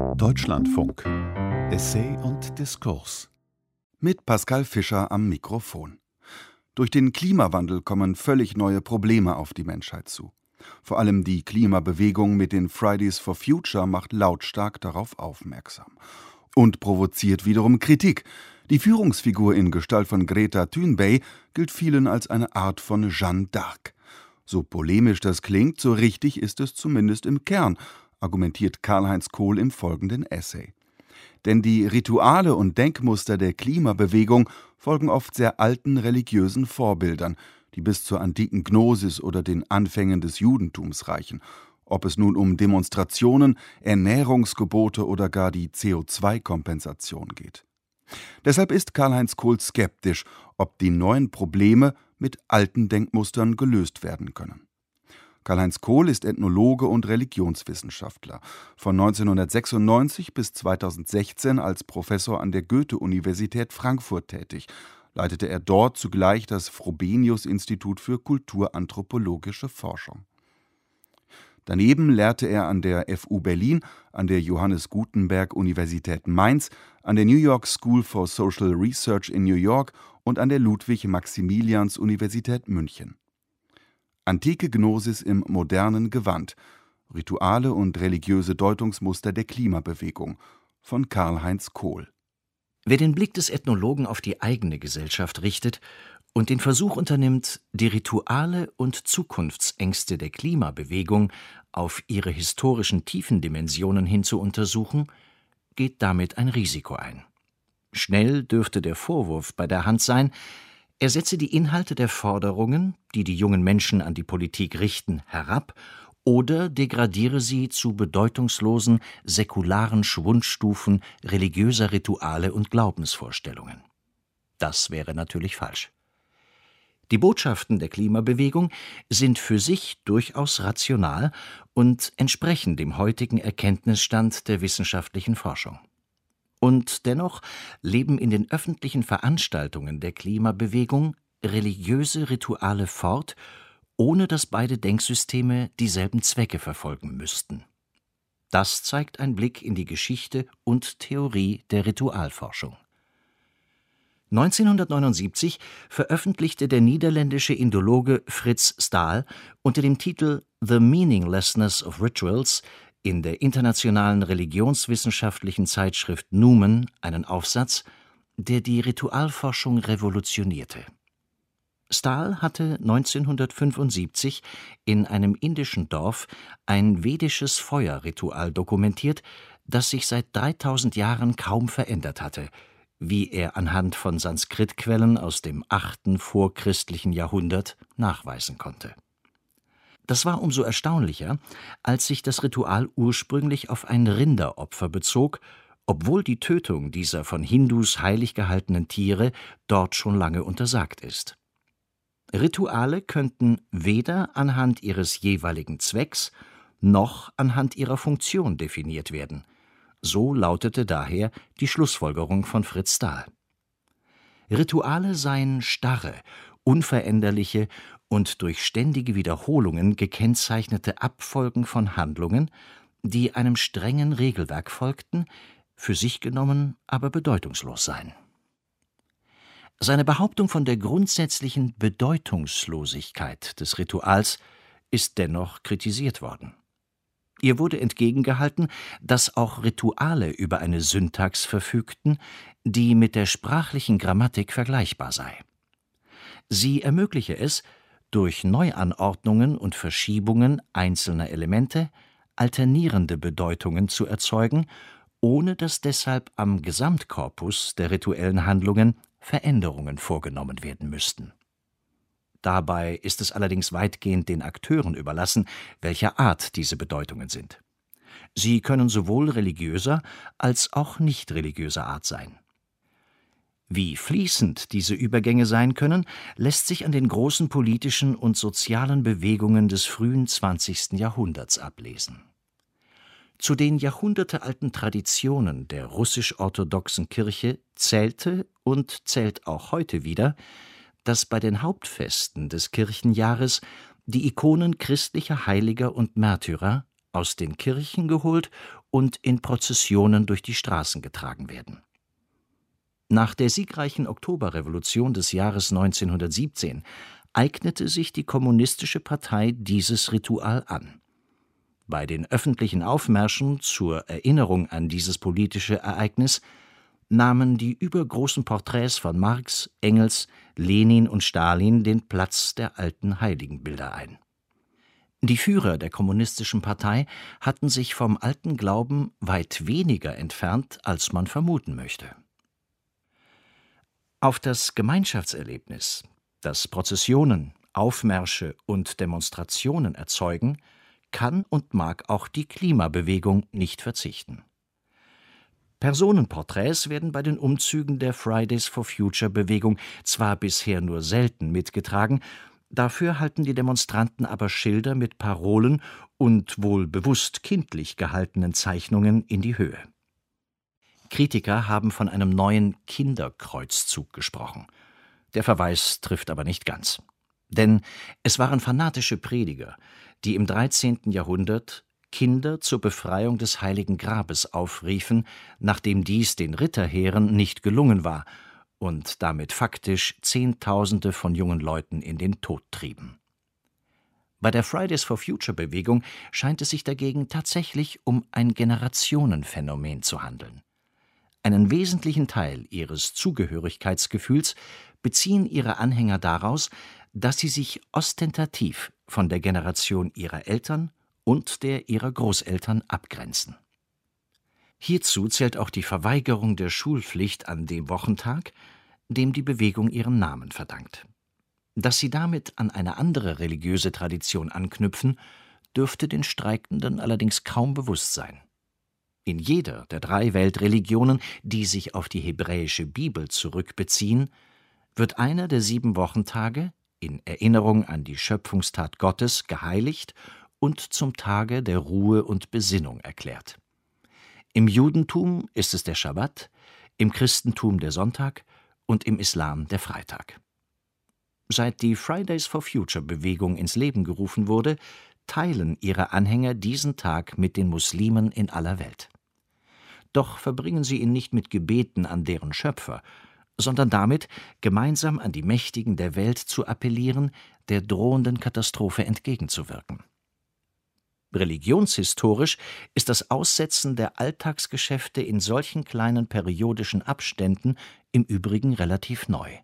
Deutschlandfunk Essay und Diskurs mit Pascal Fischer am Mikrofon. Durch den Klimawandel kommen völlig neue Probleme auf die Menschheit zu. Vor allem die Klimabewegung mit den Fridays for Future macht lautstark darauf aufmerksam und provoziert wiederum Kritik. Die Führungsfigur in Gestalt von Greta Thunberg gilt vielen als eine Art von Jeanne d'Arc. So polemisch das klingt, so richtig ist es zumindest im Kern, argumentiert Karl-Heinz Kohl im folgenden Essay. Denn die Rituale und Denkmuster der Klimabewegung folgen oft sehr alten religiösen Vorbildern, die bis zur antiken Gnosis oder den Anfängen des Judentums reichen, ob es nun um Demonstrationen, Ernährungsgebote oder gar die CO2-Kompensation geht. Deshalb ist Karl-Heinz Kohl skeptisch, ob die neuen Probleme mit alten Denkmustern gelöst werden können. Karl-Heinz Kohl ist Ethnologe und Religionswissenschaftler. Von 1996 bis 2016 als Professor an der Goethe-Universität Frankfurt tätig, leitete er dort zugleich das Frobenius-Institut für kulturanthropologische Forschung. Daneben lehrte er an der FU Berlin, an der Johannes Gutenberg Universität Mainz, an der New York School for Social Research in New York und an der Ludwig-Maximilians Universität München. Antike Gnosis im modernen Gewand. Rituale und religiöse Deutungsmuster der Klimabewegung von Karl-Heinz Kohl. Wer den Blick des Ethnologen auf die eigene Gesellschaft richtet und den Versuch unternimmt, die Rituale und Zukunftsängste der Klimabewegung auf ihre historischen Tiefendimensionen hin zu untersuchen, geht damit ein Risiko ein. Schnell dürfte der Vorwurf bei der Hand sein, er setze die Inhalte der Forderungen, die die jungen Menschen an die Politik richten, herab oder degradiere sie zu bedeutungslosen, säkularen Schwundstufen religiöser Rituale und Glaubensvorstellungen. Das wäre natürlich falsch. Die Botschaften der Klimabewegung sind für sich durchaus rational und entsprechen dem heutigen Erkenntnisstand der wissenschaftlichen Forschung. Und dennoch leben in den öffentlichen Veranstaltungen der Klimabewegung religiöse Rituale fort ohne dass beide Denksysteme dieselben Zwecke verfolgen müssten. Das zeigt ein Blick in die Geschichte und Theorie der Ritualforschung. 1979 veröffentlichte der niederländische Indologe Fritz Stahl unter dem Titel The Meaninglessness of Rituals in der internationalen religionswissenschaftlichen Zeitschrift Numen einen Aufsatz, der die Ritualforschung revolutionierte Stahl hatte 1975 in einem indischen Dorf ein vedisches Feuerritual dokumentiert, das sich seit 3000 Jahren kaum verändert hatte, wie er anhand von Sanskritquellen aus dem 8. vorchristlichen Jahrhundert nachweisen konnte. Das war umso erstaunlicher, als sich das Ritual ursprünglich auf ein Rinderopfer bezog, obwohl die Tötung dieser von Hindus heilig gehaltenen Tiere dort schon lange untersagt ist Rituale könnten weder anhand ihres jeweiligen Zwecks noch anhand ihrer Funktion definiert werden. So lautete daher die Schlussfolgerung von Fritz Stahl. Rituale seien starre, unveränderliche und durch ständige Wiederholungen gekennzeichnete Abfolgen von Handlungen, die einem strengen Regelwerk folgten, für sich genommen aber bedeutungslos seien seine Behauptung von der grundsätzlichen Bedeutungslosigkeit des Rituals ist dennoch kritisiert worden. Ihr wurde entgegengehalten, dass auch Rituale über eine Syntax verfügten, die mit der sprachlichen Grammatik vergleichbar sei. Sie ermögliche es, durch Neuanordnungen und Verschiebungen einzelner Elemente alternierende Bedeutungen zu erzeugen, ohne dass deshalb am Gesamtkorpus der rituellen Handlungen Veränderungen vorgenommen werden müssten. Dabei ist es allerdings weitgehend den Akteuren überlassen, welcher Art diese Bedeutungen sind. Sie können sowohl religiöser als auch nicht religiöser Art sein. Wie fließend diese Übergänge sein können, lässt sich an den großen politischen und sozialen Bewegungen des frühen 20. Jahrhunderts ablesen. Zu den jahrhundertealten Traditionen der russisch-orthodoxen Kirche zählte und zählt auch heute wieder, dass bei den Hauptfesten des Kirchenjahres die Ikonen christlicher Heiliger und Märtyrer aus den Kirchen geholt und in Prozessionen durch die Straßen getragen werden. Nach der siegreichen Oktoberrevolution des Jahres 1917 eignete sich die Kommunistische Partei dieses Ritual an. Bei den öffentlichen Aufmärschen zur Erinnerung an dieses politische Ereignis nahmen die übergroßen Porträts von Marx, Engels, Lenin und Stalin den Platz der alten Heiligenbilder ein. Die Führer der Kommunistischen Partei hatten sich vom alten Glauben weit weniger entfernt, als man vermuten möchte. Auf das Gemeinschaftserlebnis, das Prozessionen, Aufmärsche und Demonstrationen erzeugen, kann und mag auch die Klimabewegung nicht verzichten. Personenporträts werden bei den Umzügen der Fridays for Future Bewegung zwar bisher nur selten mitgetragen, dafür halten die Demonstranten aber Schilder mit Parolen und wohl bewusst kindlich gehaltenen Zeichnungen in die Höhe. Kritiker haben von einem neuen Kinderkreuzzug gesprochen. Der Verweis trifft aber nicht ganz. Denn es waren fanatische Prediger, die im 13. Jahrhundert Kinder zur Befreiung des Heiligen Grabes aufriefen, nachdem dies den Ritterheeren nicht gelungen war und damit faktisch Zehntausende von jungen Leuten in den Tod trieben. Bei der Fridays for Future Bewegung scheint es sich dagegen tatsächlich um ein Generationenphänomen zu handeln. Einen wesentlichen Teil ihres Zugehörigkeitsgefühls beziehen ihre Anhänger daraus, dass sie sich ostentativ von der Generation ihrer Eltern und der ihrer Großeltern abgrenzen. Hierzu zählt auch die Verweigerung der Schulpflicht an dem Wochentag, dem die Bewegung ihren Namen verdankt. Dass sie damit an eine andere religiöse Tradition anknüpfen, dürfte den Streikenden allerdings kaum bewusst sein. In jeder der drei Weltreligionen, die sich auf die hebräische Bibel zurückbeziehen, wird einer der sieben Wochentage in Erinnerung an die Schöpfungstat Gottes geheiligt und zum Tage der Ruhe und Besinnung erklärt. Im Judentum ist es der Schabbat, im Christentum der Sonntag und im Islam der Freitag. Seit die Fridays for Future Bewegung ins Leben gerufen wurde, teilen ihre Anhänger diesen Tag mit den Muslimen in aller Welt. Doch verbringen sie ihn nicht mit Gebeten an deren Schöpfer, sondern damit, gemeinsam an die Mächtigen der Welt zu appellieren, der drohenden Katastrophe entgegenzuwirken. Religionshistorisch ist das Aussetzen der Alltagsgeschäfte in solchen kleinen periodischen Abständen im Übrigen relativ neu.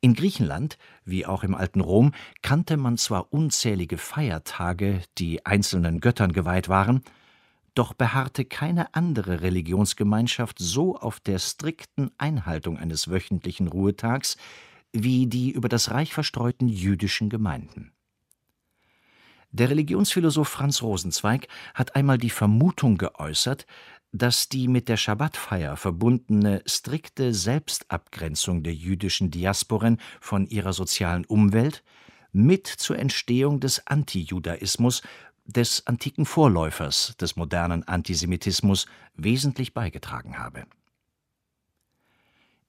In Griechenland, wie auch im alten Rom, kannte man zwar unzählige Feiertage, die einzelnen Göttern geweiht waren, doch beharrte keine andere Religionsgemeinschaft so auf der strikten Einhaltung eines wöchentlichen Ruhetags wie die über das Reich verstreuten jüdischen Gemeinden. Der Religionsphilosoph Franz Rosenzweig hat einmal die Vermutung geäußert, dass die mit der Schabbatfeier verbundene strikte Selbstabgrenzung der jüdischen Diasporen von ihrer sozialen Umwelt mit zur Entstehung des Antijudaismus des antiken Vorläufers des modernen Antisemitismus wesentlich beigetragen habe.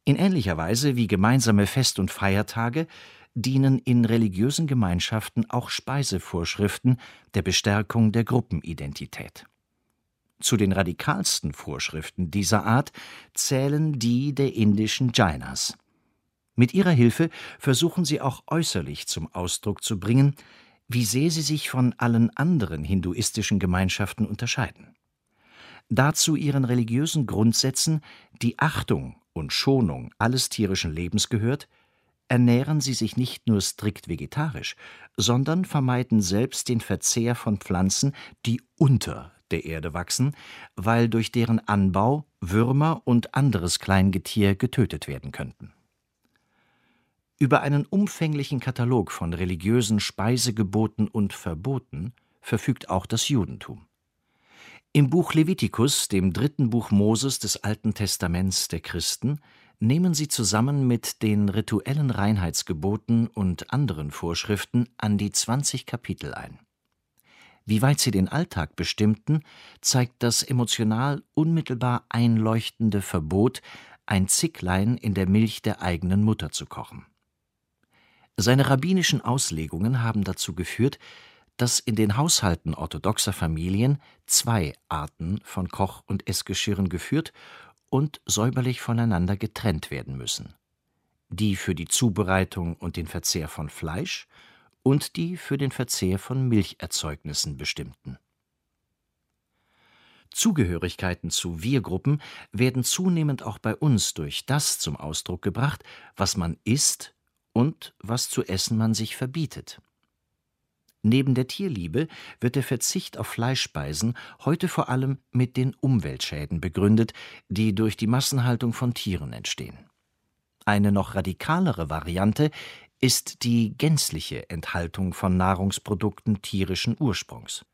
In ähnlicher Weise wie gemeinsame Fest- und Feiertage dienen in religiösen Gemeinschaften auch Speisevorschriften der Bestärkung der Gruppenidentität. Zu den radikalsten Vorschriften dieser Art zählen die der indischen Jainas. Mit ihrer Hilfe versuchen sie auch äußerlich zum Ausdruck zu bringen, wie sehr sie sich von allen anderen hinduistischen Gemeinschaften unterscheiden. Dazu ihren religiösen Grundsätzen, die Achtung und Schonung alles tierischen Lebens gehört, ernähren sie sich nicht nur strikt vegetarisch, sondern vermeiden selbst den Verzehr von Pflanzen, die unter der Erde wachsen, weil durch deren Anbau Würmer und anderes Kleingetier getötet werden könnten. Über einen umfänglichen Katalog von religiösen Speisegeboten und Verboten verfügt auch das Judentum. Im Buch Levitikus, dem dritten Buch Moses des Alten Testaments der Christen, nehmen sie zusammen mit den rituellen Reinheitsgeboten und anderen Vorschriften an die 20 Kapitel ein. Wie weit sie den Alltag bestimmten, zeigt das emotional unmittelbar einleuchtende Verbot, ein Zicklein in der Milch der eigenen Mutter zu kochen. Seine rabbinischen Auslegungen haben dazu geführt, dass in den Haushalten orthodoxer Familien zwei Arten von Koch- und Essgeschirren geführt und säuberlich voneinander getrennt werden müssen: die für die Zubereitung und den Verzehr von Fleisch und die für den Verzehr von Milcherzeugnissen bestimmten. Zugehörigkeiten zu Wir-Gruppen werden zunehmend auch bei uns durch das zum Ausdruck gebracht, was man isst und was zu essen man sich verbietet. Neben der Tierliebe wird der Verzicht auf Fleischspeisen heute vor allem mit den Umweltschäden begründet, die durch die Massenhaltung von Tieren entstehen. Eine noch radikalere Variante ist die gänzliche Enthaltung von Nahrungsprodukten tierischen Ursprungs.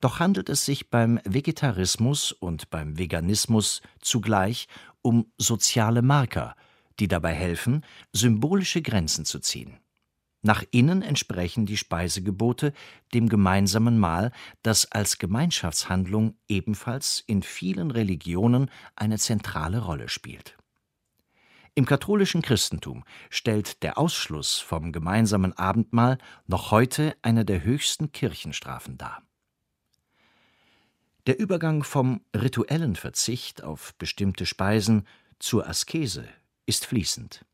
Doch handelt es sich beim Vegetarismus und beim Veganismus zugleich um soziale Marker, die dabei helfen, symbolische Grenzen zu ziehen. Nach innen entsprechen die Speisegebote dem gemeinsamen Mahl, das als Gemeinschaftshandlung ebenfalls in vielen Religionen eine zentrale Rolle spielt. Im katholischen Christentum stellt der Ausschluss vom gemeinsamen Abendmahl noch heute eine der höchsten Kirchenstrafen dar. Der Übergang vom rituellen Verzicht auf bestimmte Speisen zur Askese ist fließend.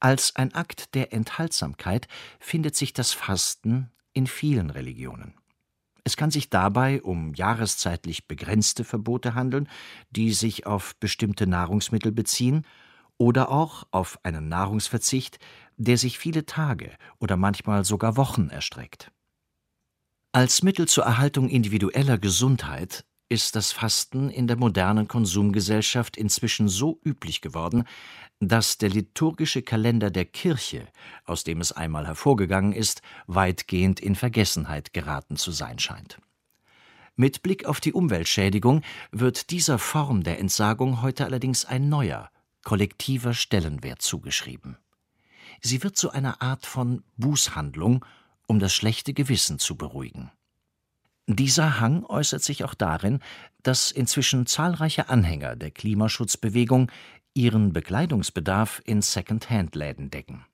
Als ein Akt der Enthaltsamkeit findet sich das Fasten in vielen Religionen. Es kann sich dabei um jahreszeitlich begrenzte Verbote handeln, die sich auf bestimmte Nahrungsmittel beziehen, oder auch auf einen Nahrungsverzicht, der sich viele Tage oder manchmal sogar Wochen erstreckt. Als Mittel zur Erhaltung individueller Gesundheit ist das Fasten in der modernen Konsumgesellschaft inzwischen so üblich geworden, dass der liturgische Kalender der Kirche, aus dem es einmal hervorgegangen ist, weitgehend in Vergessenheit geraten zu sein scheint. Mit Blick auf die Umweltschädigung wird dieser Form der Entsagung heute allerdings ein neuer, kollektiver Stellenwert zugeschrieben. Sie wird zu einer Art von Bußhandlung, um das schlechte Gewissen zu beruhigen. Dieser Hang äußert sich auch darin, dass inzwischen zahlreiche Anhänger der Klimaschutzbewegung ihren Bekleidungsbedarf in Second-Hand-Läden decken.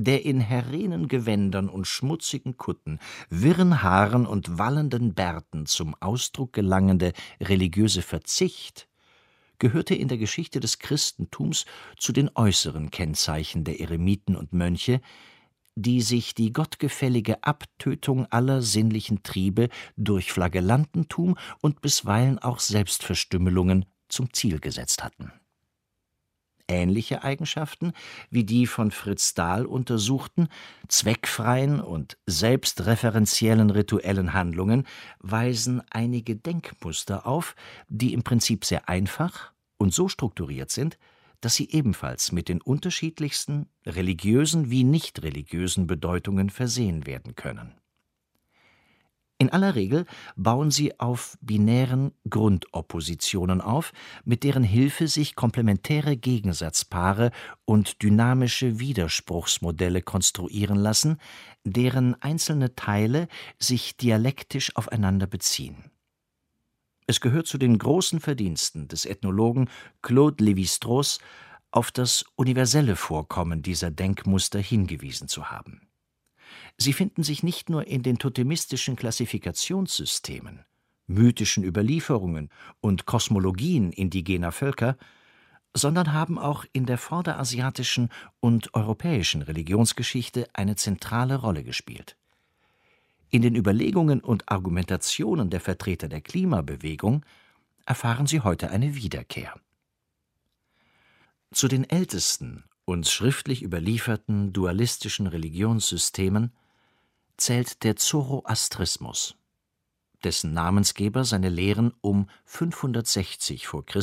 Der in herrenen Gewändern und schmutzigen Kutten, wirren Haaren und wallenden Bärten zum Ausdruck gelangende religiöse Verzicht gehörte in der Geschichte des Christentums zu den äußeren Kennzeichen der Eremiten und Mönche, die sich die gottgefällige Abtötung aller sinnlichen Triebe durch Flagellantentum und bisweilen auch Selbstverstümmelungen zum Ziel gesetzt hatten. Ähnliche Eigenschaften wie die von Fritz Dahl untersuchten, zweckfreien und selbstreferenziellen rituellen Handlungen weisen einige Denkmuster auf, die im Prinzip sehr einfach und so strukturiert sind, dass sie ebenfalls mit den unterschiedlichsten religiösen wie nicht religiösen Bedeutungen versehen werden können. In aller Regel bauen sie auf binären Grundoppositionen auf, mit deren Hilfe sich komplementäre Gegensatzpaare und dynamische Widerspruchsmodelle konstruieren lassen, deren einzelne Teile sich dialektisch aufeinander beziehen. Es gehört zu den großen Verdiensten des Ethnologen Claude Lévi-Strauss, auf das universelle Vorkommen dieser Denkmuster hingewiesen zu haben. Sie finden sich nicht nur in den totemistischen Klassifikationssystemen, mythischen Überlieferungen und Kosmologien indigener Völker, sondern haben auch in der vorderasiatischen und europäischen Religionsgeschichte eine zentrale Rolle gespielt. In den Überlegungen und Argumentationen der Vertreter der Klimabewegung erfahren sie heute eine Wiederkehr. Zu den ältesten uns schriftlich überlieferten dualistischen Religionssystemen zählt der Zoroastrismus, dessen Namensgeber seine Lehren um 560 v. Chr.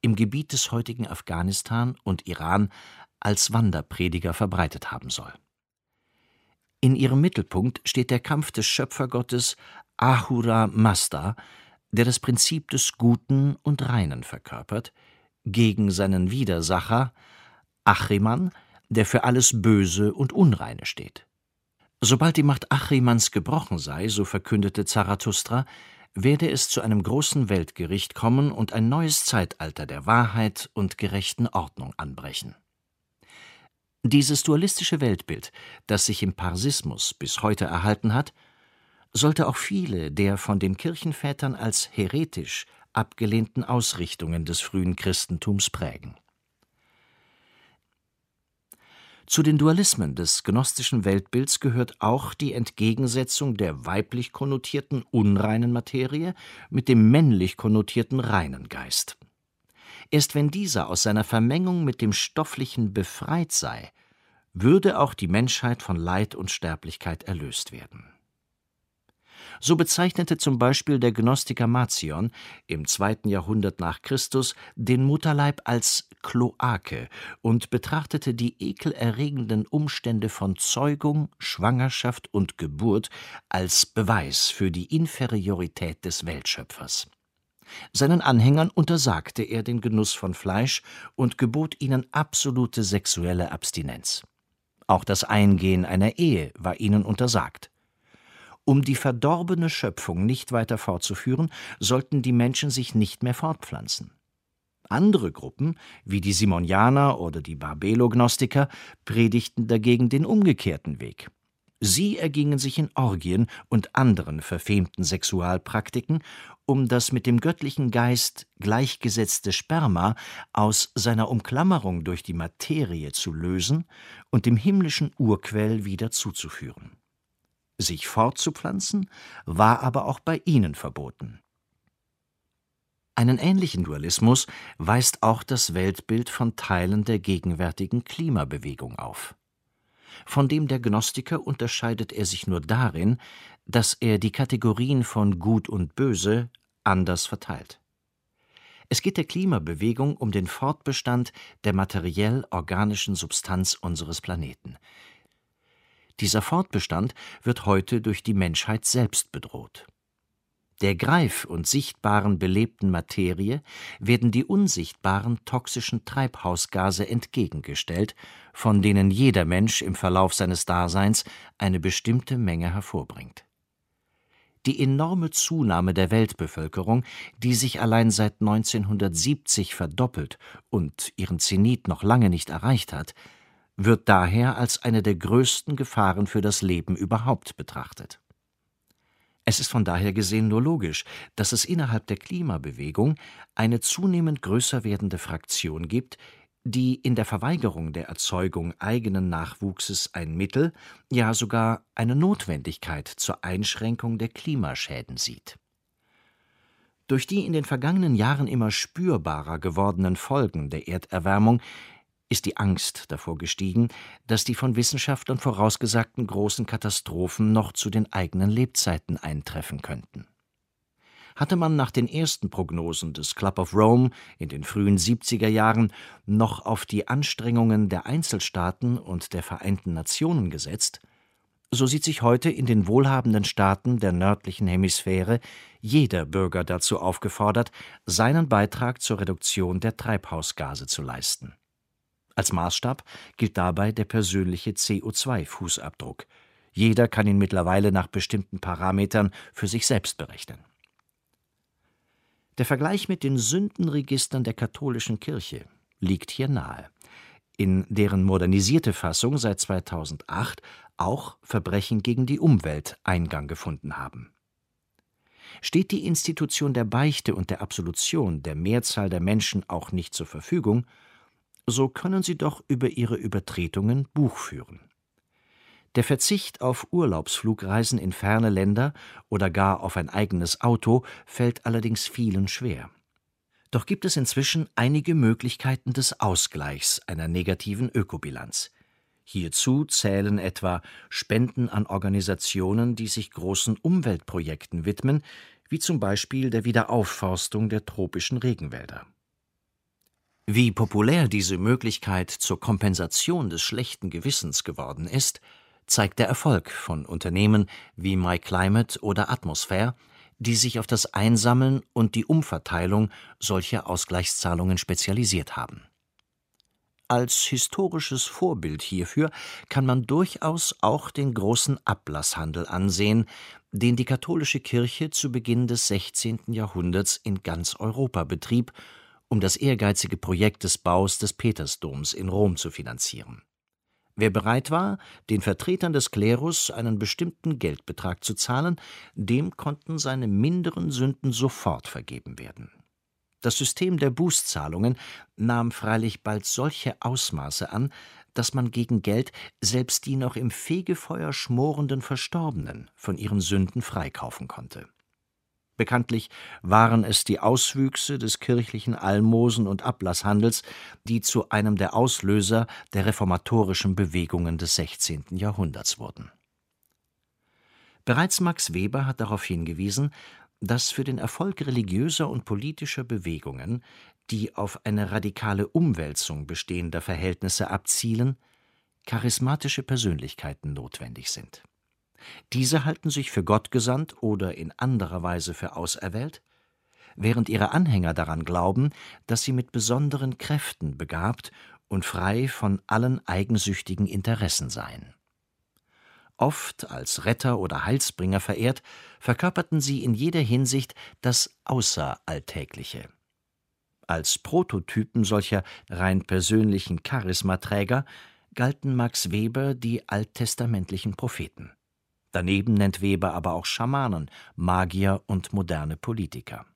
im Gebiet des heutigen Afghanistan und Iran als Wanderprediger verbreitet haben soll in ihrem Mittelpunkt steht der Kampf des Schöpfergottes Ahura Mazda, der das Prinzip des Guten und Reinen verkörpert, gegen seinen Widersacher Achriman, der für alles Böse und Unreine steht. Sobald die Macht Achrimans gebrochen sei, so verkündete Zarathustra, werde es zu einem großen Weltgericht kommen und ein neues Zeitalter der Wahrheit und gerechten Ordnung anbrechen. Dieses dualistische Weltbild, das sich im Parsismus bis heute erhalten hat, sollte auch viele der von den Kirchenvätern als heretisch abgelehnten Ausrichtungen des frühen Christentums prägen. Zu den Dualismen des gnostischen Weltbilds gehört auch die Entgegensetzung der weiblich konnotierten unreinen Materie mit dem männlich konnotierten reinen Geist. Erst wenn dieser aus seiner Vermengung mit dem Stofflichen befreit sei, würde auch die Menschheit von Leid und Sterblichkeit erlöst werden so bezeichnete zum Beispiel der Gnostiker Marcion im zweiten Jahrhundert nach Christus den Mutterleib als Kloake und betrachtete die ekelerregenden Umstände von Zeugung, Schwangerschaft und Geburt als Beweis für die Inferiorität des Weltschöpfers. Seinen Anhängern untersagte er den Genuss von Fleisch und gebot ihnen absolute sexuelle Abstinenz. Auch das Eingehen einer Ehe war ihnen untersagt. Um die verdorbene Schöpfung nicht weiter fortzuführen, sollten die Menschen sich nicht mehr fortpflanzen. Andere Gruppen, wie die Simonianer oder die Barbelo-Gnostiker, predigten dagegen den umgekehrten Weg. Sie ergingen sich in Orgien und anderen verfemten Sexualpraktiken, um das mit dem göttlichen Geist gleichgesetzte Sperma aus seiner Umklammerung durch die Materie zu lösen und dem himmlischen Urquell wieder zuzuführen. Sich fortzupflanzen war aber auch bei ihnen verboten. Einen ähnlichen Dualismus weist auch das Weltbild von Teilen der gegenwärtigen Klimabewegung auf. Von dem der Gnostiker unterscheidet er sich nur darin, dass er die Kategorien von Gut und Böse anders verteilt. Es geht der Klimabewegung um den Fortbestand der materiell organischen Substanz unseres Planeten, dieser Fortbestand wird heute durch die Menschheit selbst bedroht. Der greif und sichtbaren belebten Materie werden die unsichtbaren toxischen Treibhausgase entgegengestellt, von denen jeder Mensch im Verlauf seines Daseins eine bestimmte Menge hervorbringt. Die enorme Zunahme der Weltbevölkerung, die sich allein seit 1970 verdoppelt und ihren Zenit noch lange nicht erreicht hat, wird daher als eine der größten Gefahren für das Leben überhaupt betrachtet. Es ist von daher gesehen nur logisch, dass es innerhalb der Klimabewegung eine zunehmend größer werdende Fraktion gibt, die in der Verweigerung der Erzeugung eigenen Nachwuchses ein Mittel, ja sogar eine Notwendigkeit zur Einschränkung der Klimaschäden sieht. Durch die in den vergangenen Jahren immer spürbarer gewordenen Folgen der Erderwärmung ist die Angst davor gestiegen, dass die von Wissenschaftlern vorausgesagten großen Katastrophen noch zu den eigenen Lebzeiten eintreffen könnten. Hatte man nach den ersten Prognosen des Club of Rome in den frühen 70er Jahren noch auf die Anstrengungen der Einzelstaaten und der Vereinten Nationen gesetzt, so sieht sich heute in den wohlhabenden Staaten der nördlichen Hemisphäre jeder Bürger dazu aufgefordert, seinen Beitrag zur Reduktion der Treibhausgase zu leisten. Als Maßstab gilt dabei der persönliche CO2-Fußabdruck. Jeder kann ihn mittlerweile nach bestimmten Parametern für sich selbst berechnen. Der Vergleich mit den Sündenregistern der katholischen Kirche liegt hier nahe, in deren modernisierte Fassung seit 2008 auch Verbrechen gegen die Umwelt Eingang gefunden haben. Steht die Institution der Beichte und der Absolution der Mehrzahl der Menschen auch nicht zur Verfügung, so können sie doch über ihre Übertretungen Buch führen. Der Verzicht auf Urlaubsflugreisen in ferne Länder oder gar auf ein eigenes Auto fällt allerdings vielen schwer. Doch gibt es inzwischen einige Möglichkeiten des Ausgleichs einer negativen Ökobilanz. Hierzu zählen etwa Spenden an Organisationen, die sich großen Umweltprojekten widmen, wie zum Beispiel der Wiederaufforstung der tropischen Regenwälder. Wie populär diese Möglichkeit zur Kompensation des schlechten Gewissens geworden ist, zeigt der Erfolg von Unternehmen wie MyClimate oder Atmosphäre, die sich auf das Einsammeln und die Umverteilung solcher Ausgleichszahlungen spezialisiert haben. Als historisches Vorbild hierfür kann man durchaus auch den großen Ablasshandel ansehen, den die katholische Kirche zu Beginn des 16. Jahrhunderts in ganz Europa betrieb um das ehrgeizige Projekt des Baus des Petersdoms in Rom zu finanzieren. Wer bereit war, den Vertretern des Klerus einen bestimmten Geldbetrag zu zahlen, dem konnten seine minderen Sünden sofort vergeben werden. Das System der Bußzahlungen nahm freilich bald solche Ausmaße an, dass man gegen Geld selbst die noch im Fegefeuer schmorenden Verstorbenen von ihren Sünden freikaufen konnte. Bekanntlich waren es die Auswüchse des kirchlichen Almosen- und Ablasshandels, die zu einem der Auslöser der reformatorischen Bewegungen des 16. Jahrhunderts wurden. Bereits Max Weber hat darauf hingewiesen, dass für den Erfolg religiöser und politischer Bewegungen, die auf eine radikale Umwälzung bestehender Verhältnisse abzielen, charismatische Persönlichkeiten notwendig sind diese halten sich für gottgesandt oder in anderer Weise für auserwählt, während ihre Anhänger daran glauben, dass sie mit besonderen Kräften begabt und frei von allen eigensüchtigen Interessen seien. Oft als Retter oder Heilsbringer verehrt, verkörperten sie in jeder Hinsicht das Außeralltägliche. Als Prototypen solcher rein persönlichen Charismaträger galten Max Weber die alttestamentlichen Propheten. Daneben nennt Weber aber auch Schamanen, Magier und moderne Politiker.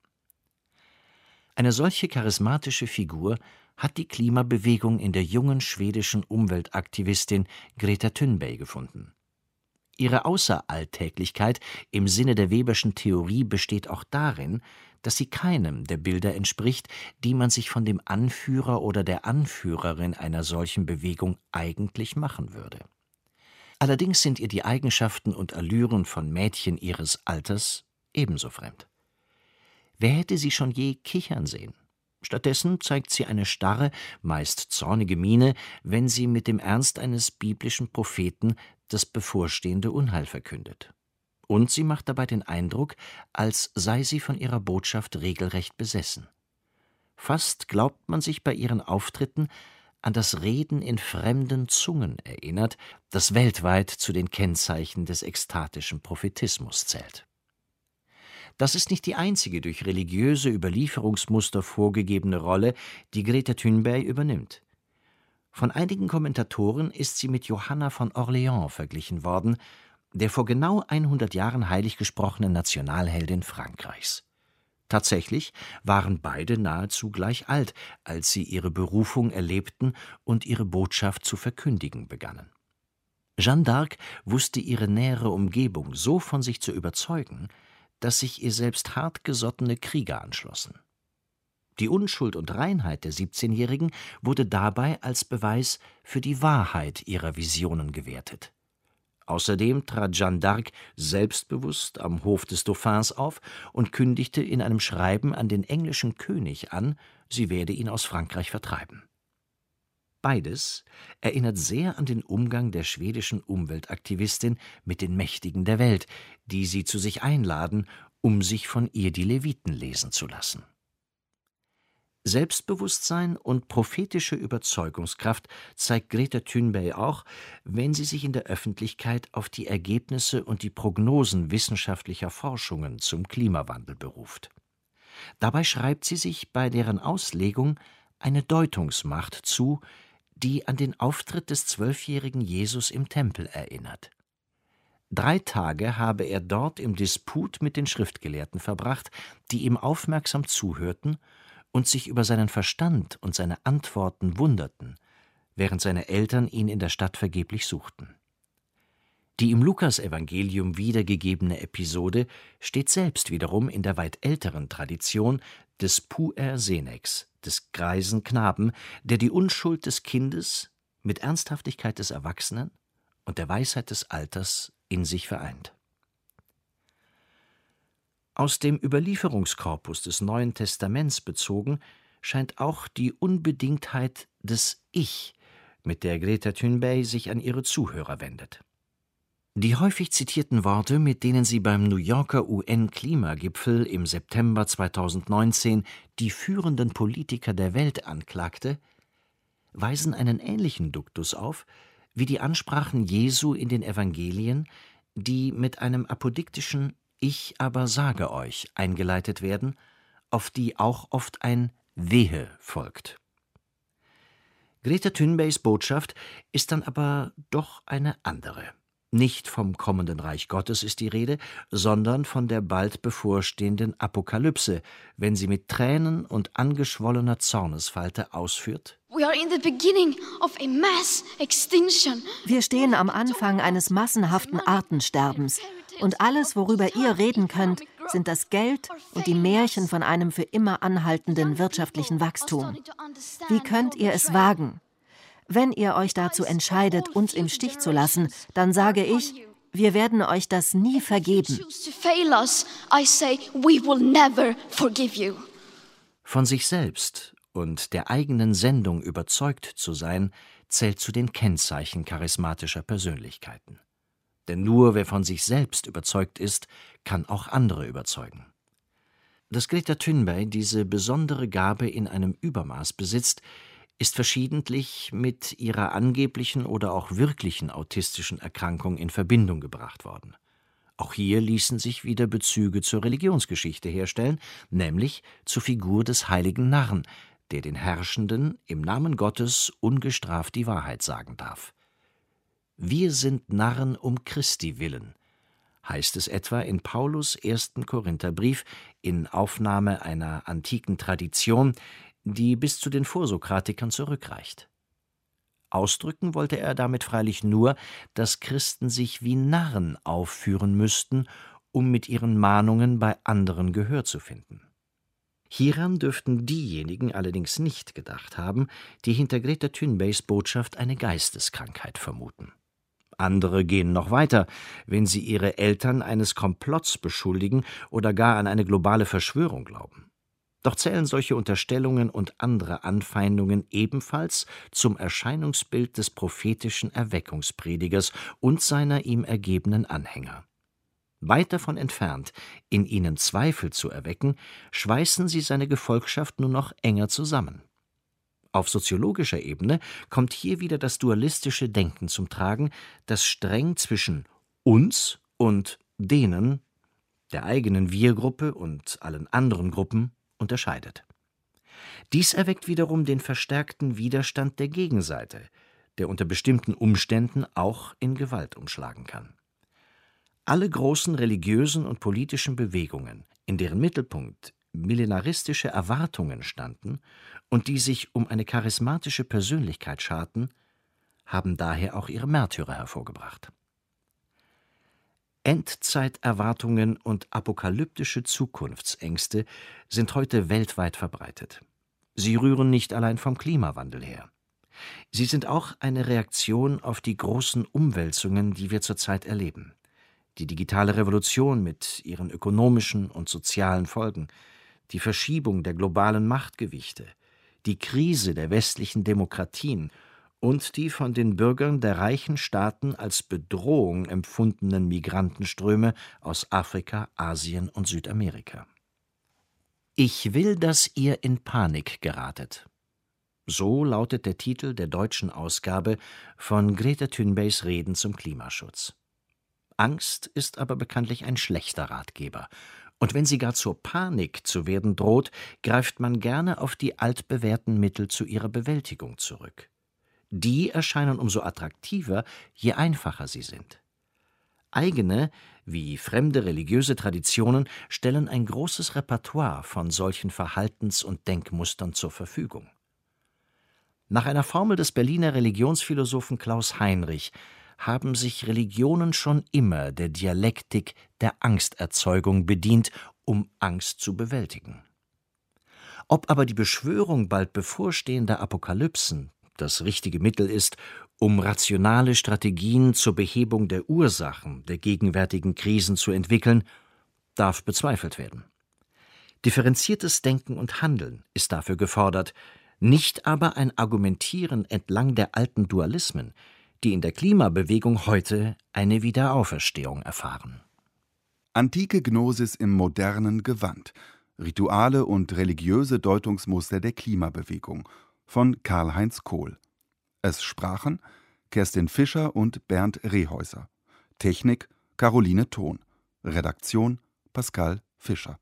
Eine solche charismatische Figur hat die Klimabewegung in der jungen schwedischen Umweltaktivistin Greta Thunberg gefunden. Ihre Außeralltäglichkeit im Sinne der Weberschen Theorie besteht auch darin, dass sie keinem der Bilder entspricht, die man sich von dem Anführer oder der Anführerin einer solchen Bewegung eigentlich machen würde. Allerdings sind ihr die Eigenschaften und Allüren von Mädchen ihres Alters ebenso fremd. Wer hätte sie schon je kichern sehen? Stattdessen zeigt sie eine starre, meist zornige Miene, wenn sie mit dem Ernst eines biblischen Propheten das bevorstehende Unheil verkündet. Und sie macht dabei den Eindruck, als sei sie von ihrer Botschaft regelrecht besessen. Fast glaubt man sich bei ihren Auftritten an das Reden in fremden Zungen erinnert, das weltweit zu den Kennzeichen des ekstatischen Prophetismus zählt. Das ist nicht die einzige durch religiöse Überlieferungsmuster vorgegebene Rolle, die Greta Thunberg übernimmt. Von einigen Kommentatoren ist sie mit Johanna von Orléans verglichen worden, der vor genau 100 Jahren heilig gesprochenen Nationalheldin Frankreichs. Tatsächlich waren beide nahezu gleich alt, als sie ihre Berufung erlebten und ihre Botschaft zu verkündigen begannen. Jeanne d'Arc wusste ihre nähere Umgebung so von sich zu überzeugen, dass sich ihr selbst hartgesottene Krieger anschlossen. Die Unschuld und Reinheit der 17-Jährigen wurde dabei als Beweis für die Wahrheit ihrer Visionen gewertet. Außerdem trat Jeanne d'Arc selbstbewusst am Hof des Dauphins auf und kündigte in einem Schreiben an den englischen König an, sie werde ihn aus Frankreich vertreiben. Beides erinnert sehr an den Umgang der schwedischen Umweltaktivistin mit den Mächtigen der Welt, die sie zu sich einladen, um sich von ihr die Leviten lesen zu lassen Selbstbewusstsein und prophetische Überzeugungskraft zeigt Greta Thunberg auch, wenn sie sich in der Öffentlichkeit auf die Ergebnisse und die Prognosen wissenschaftlicher Forschungen zum Klimawandel beruft. Dabei schreibt sie sich bei deren Auslegung eine Deutungsmacht zu, die an den Auftritt des zwölfjährigen Jesus im Tempel erinnert. Drei Tage habe er dort im Disput mit den Schriftgelehrten verbracht, die ihm aufmerksam zuhörten und sich über seinen Verstand und seine Antworten wunderten, während seine Eltern ihn in der Stadt vergeblich suchten. Die im Lukasevangelium wiedergegebene Episode steht selbst wiederum in der weit älteren Tradition des Puer Senex, des greisen Knaben, der die Unschuld des Kindes mit Ernsthaftigkeit des Erwachsenen und der Weisheit des Alters in sich vereint. Aus dem Überlieferungskorpus des Neuen Testaments bezogen scheint auch die Unbedingtheit des Ich, mit der Greta Thunberg sich an ihre Zuhörer wendet. Die häufig zitierten Worte, mit denen sie beim New Yorker UN-Klimagipfel im September 2019 die führenden Politiker der Welt anklagte, weisen einen ähnlichen Duktus auf wie die Ansprachen Jesu in den Evangelien, die mit einem apodiktischen ich aber sage euch eingeleitet werden, auf die auch oft ein Wehe folgt. Greta Thunbergs Botschaft ist dann aber doch eine andere. Nicht vom kommenden Reich Gottes ist die Rede, sondern von der bald bevorstehenden Apokalypse, wenn sie mit Tränen und angeschwollener Zornesfalte ausführt. Wir stehen am Anfang eines massenhaften Artensterbens. Und alles, worüber ihr reden könnt, sind das Geld und die Märchen von einem für immer anhaltenden wirtschaftlichen Wachstum. Wie könnt ihr es wagen? Wenn ihr euch dazu entscheidet, uns im Stich zu lassen, dann sage ich, wir werden euch das nie vergeben. Von sich selbst und der eigenen Sendung überzeugt zu sein, zählt zu den Kennzeichen charismatischer Persönlichkeiten. Denn nur wer von sich selbst überzeugt ist, kann auch andere überzeugen. Dass Greta Thunberg diese besondere Gabe in einem Übermaß besitzt, ist verschiedentlich mit ihrer angeblichen oder auch wirklichen autistischen Erkrankung in Verbindung gebracht worden. Auch hier ließen sich wieder Bezüge zur Religionsgeschichte herstellen, nämlich zur Figur des heiligen Narren, der den Herrschenden im Namen Gottes ungestraft die Wahrheit sagen darf. Wir sind Narren um Christi willen, heißt es etwa in Paulus ersten Korintherbrief in Aufnahme einer antiken Tradition, die bis zu den Vorsokratikern zurückreicht. Ausdrücken wollte er damit freilich nur, dass Christen sich wie Narren aufführen müssten, um mit ihren Mahnungen bei anderen Gehör zu finden. Hieran dürften diejenigen allerdings nicht gedacht haben, die hinter Greta Thunbergs Botschaft eine Geisteskrankheit vermuten. Andere gehen noch weiter, wenn sie ihre Eltern eines Komplotts beschuldigen oder gar an eine globale Verschwörung glauben. Doch zählen solche Unterstellungen und andere Anfeindungen ebenfalls zum Erscheinungsbild des prophetischen Erweckungspredigers und seiner ihm ergebenen Anhänger. Weit davon entfernt, in ihnen Zweifel zu erwecken, schweißen sie seine Gefolgschaft nur noch enger zusammen. Auf soziologischer Ebene kommt hier wieder das dualistische Denken zum Tragen, das streng zwischen uns und denen, der eigenen Wir-Gruppe und allen anderen Gruppen unterscheidet. Dies erweckt wiederum den verstärkten Widerstand der Gegenseite, der unter bestimmten Umständen auch in Gewalt umschlagen kann. Alle großen religiösen und politischen Bewegungen, in deren Mittelpunkt millenaristische Erwartungen standen und die sich um eine charismatische Persönlichkeit scharten, haben daher auch ihre Märtyrer hervorgebracht. Endzeiterwartungen und apokalyptische Zukunftsängste sind heute weltweit verbreitet. Sie rühren nicht allein vom Klimawandel her. Sie sind auch eine Reaktion auf die großen Umwälzungen, die wir zurzeit erleben. Die digitale Revolution mit ihren ökonomischen und sozialen Folgen, die Verschiebung der globalen Machtgewichte, die Krise der westlichen Demokratien und die von den Bürgern der reichen Staaten als Bedrohung empfundenen Migrantenströme aus Afrika, Asien und Südamerika. Ich will, dass ihr in Panik geratet. So lautet der Titel der deutschen Ausgabe von Greta Thunbergs Reden zum Klimaschutz. Angst ist aber bekanntlich ein schlechter Ratgeber, und wenn sie gar zur Panik zu werden droht, greift man gerne auf die altbewährten Mittel zu ihrer Bewältigung zurück die erscheinen umso attraktiver, je einfacher sie sind. Eigene wie fremde religiöse Traditionen stellen ein großes Repertoire von solchen Verhaltens- und Denkmustern zur Verfügung. Nach einer Formel des Berliner Religionsphilosophen Klaus Heinrich haben sich Religionen schon immer der Dialektik der Angsterzeugung bedient, um Angst zu bewältigen. Ob aber die Beschwörung bald bevorstehender Apokalypsen das richtige Mittel ist, um rationale Strategien zur Behebung der Ursachen der gegenwärtigen Krisen zu entwickeln, darf bezweifelt werden. Differenziertes Denken und Handeln ist dafür gefordert, nicht aber ein Argumentieren entlang der alten Dualismen, die in der Klimabewegung heute eine Wiederauferstehung erfahren. Antike Gnosis im modernen Gewand. Rituale und religiöse Deutungsmuster der Klimabewegung von Karl-Heinz Kohl. Es sprachen Kerstin Fischer und Bernd Rehäuser. Technik Caroline Thon. Redaktion Pascal Fischer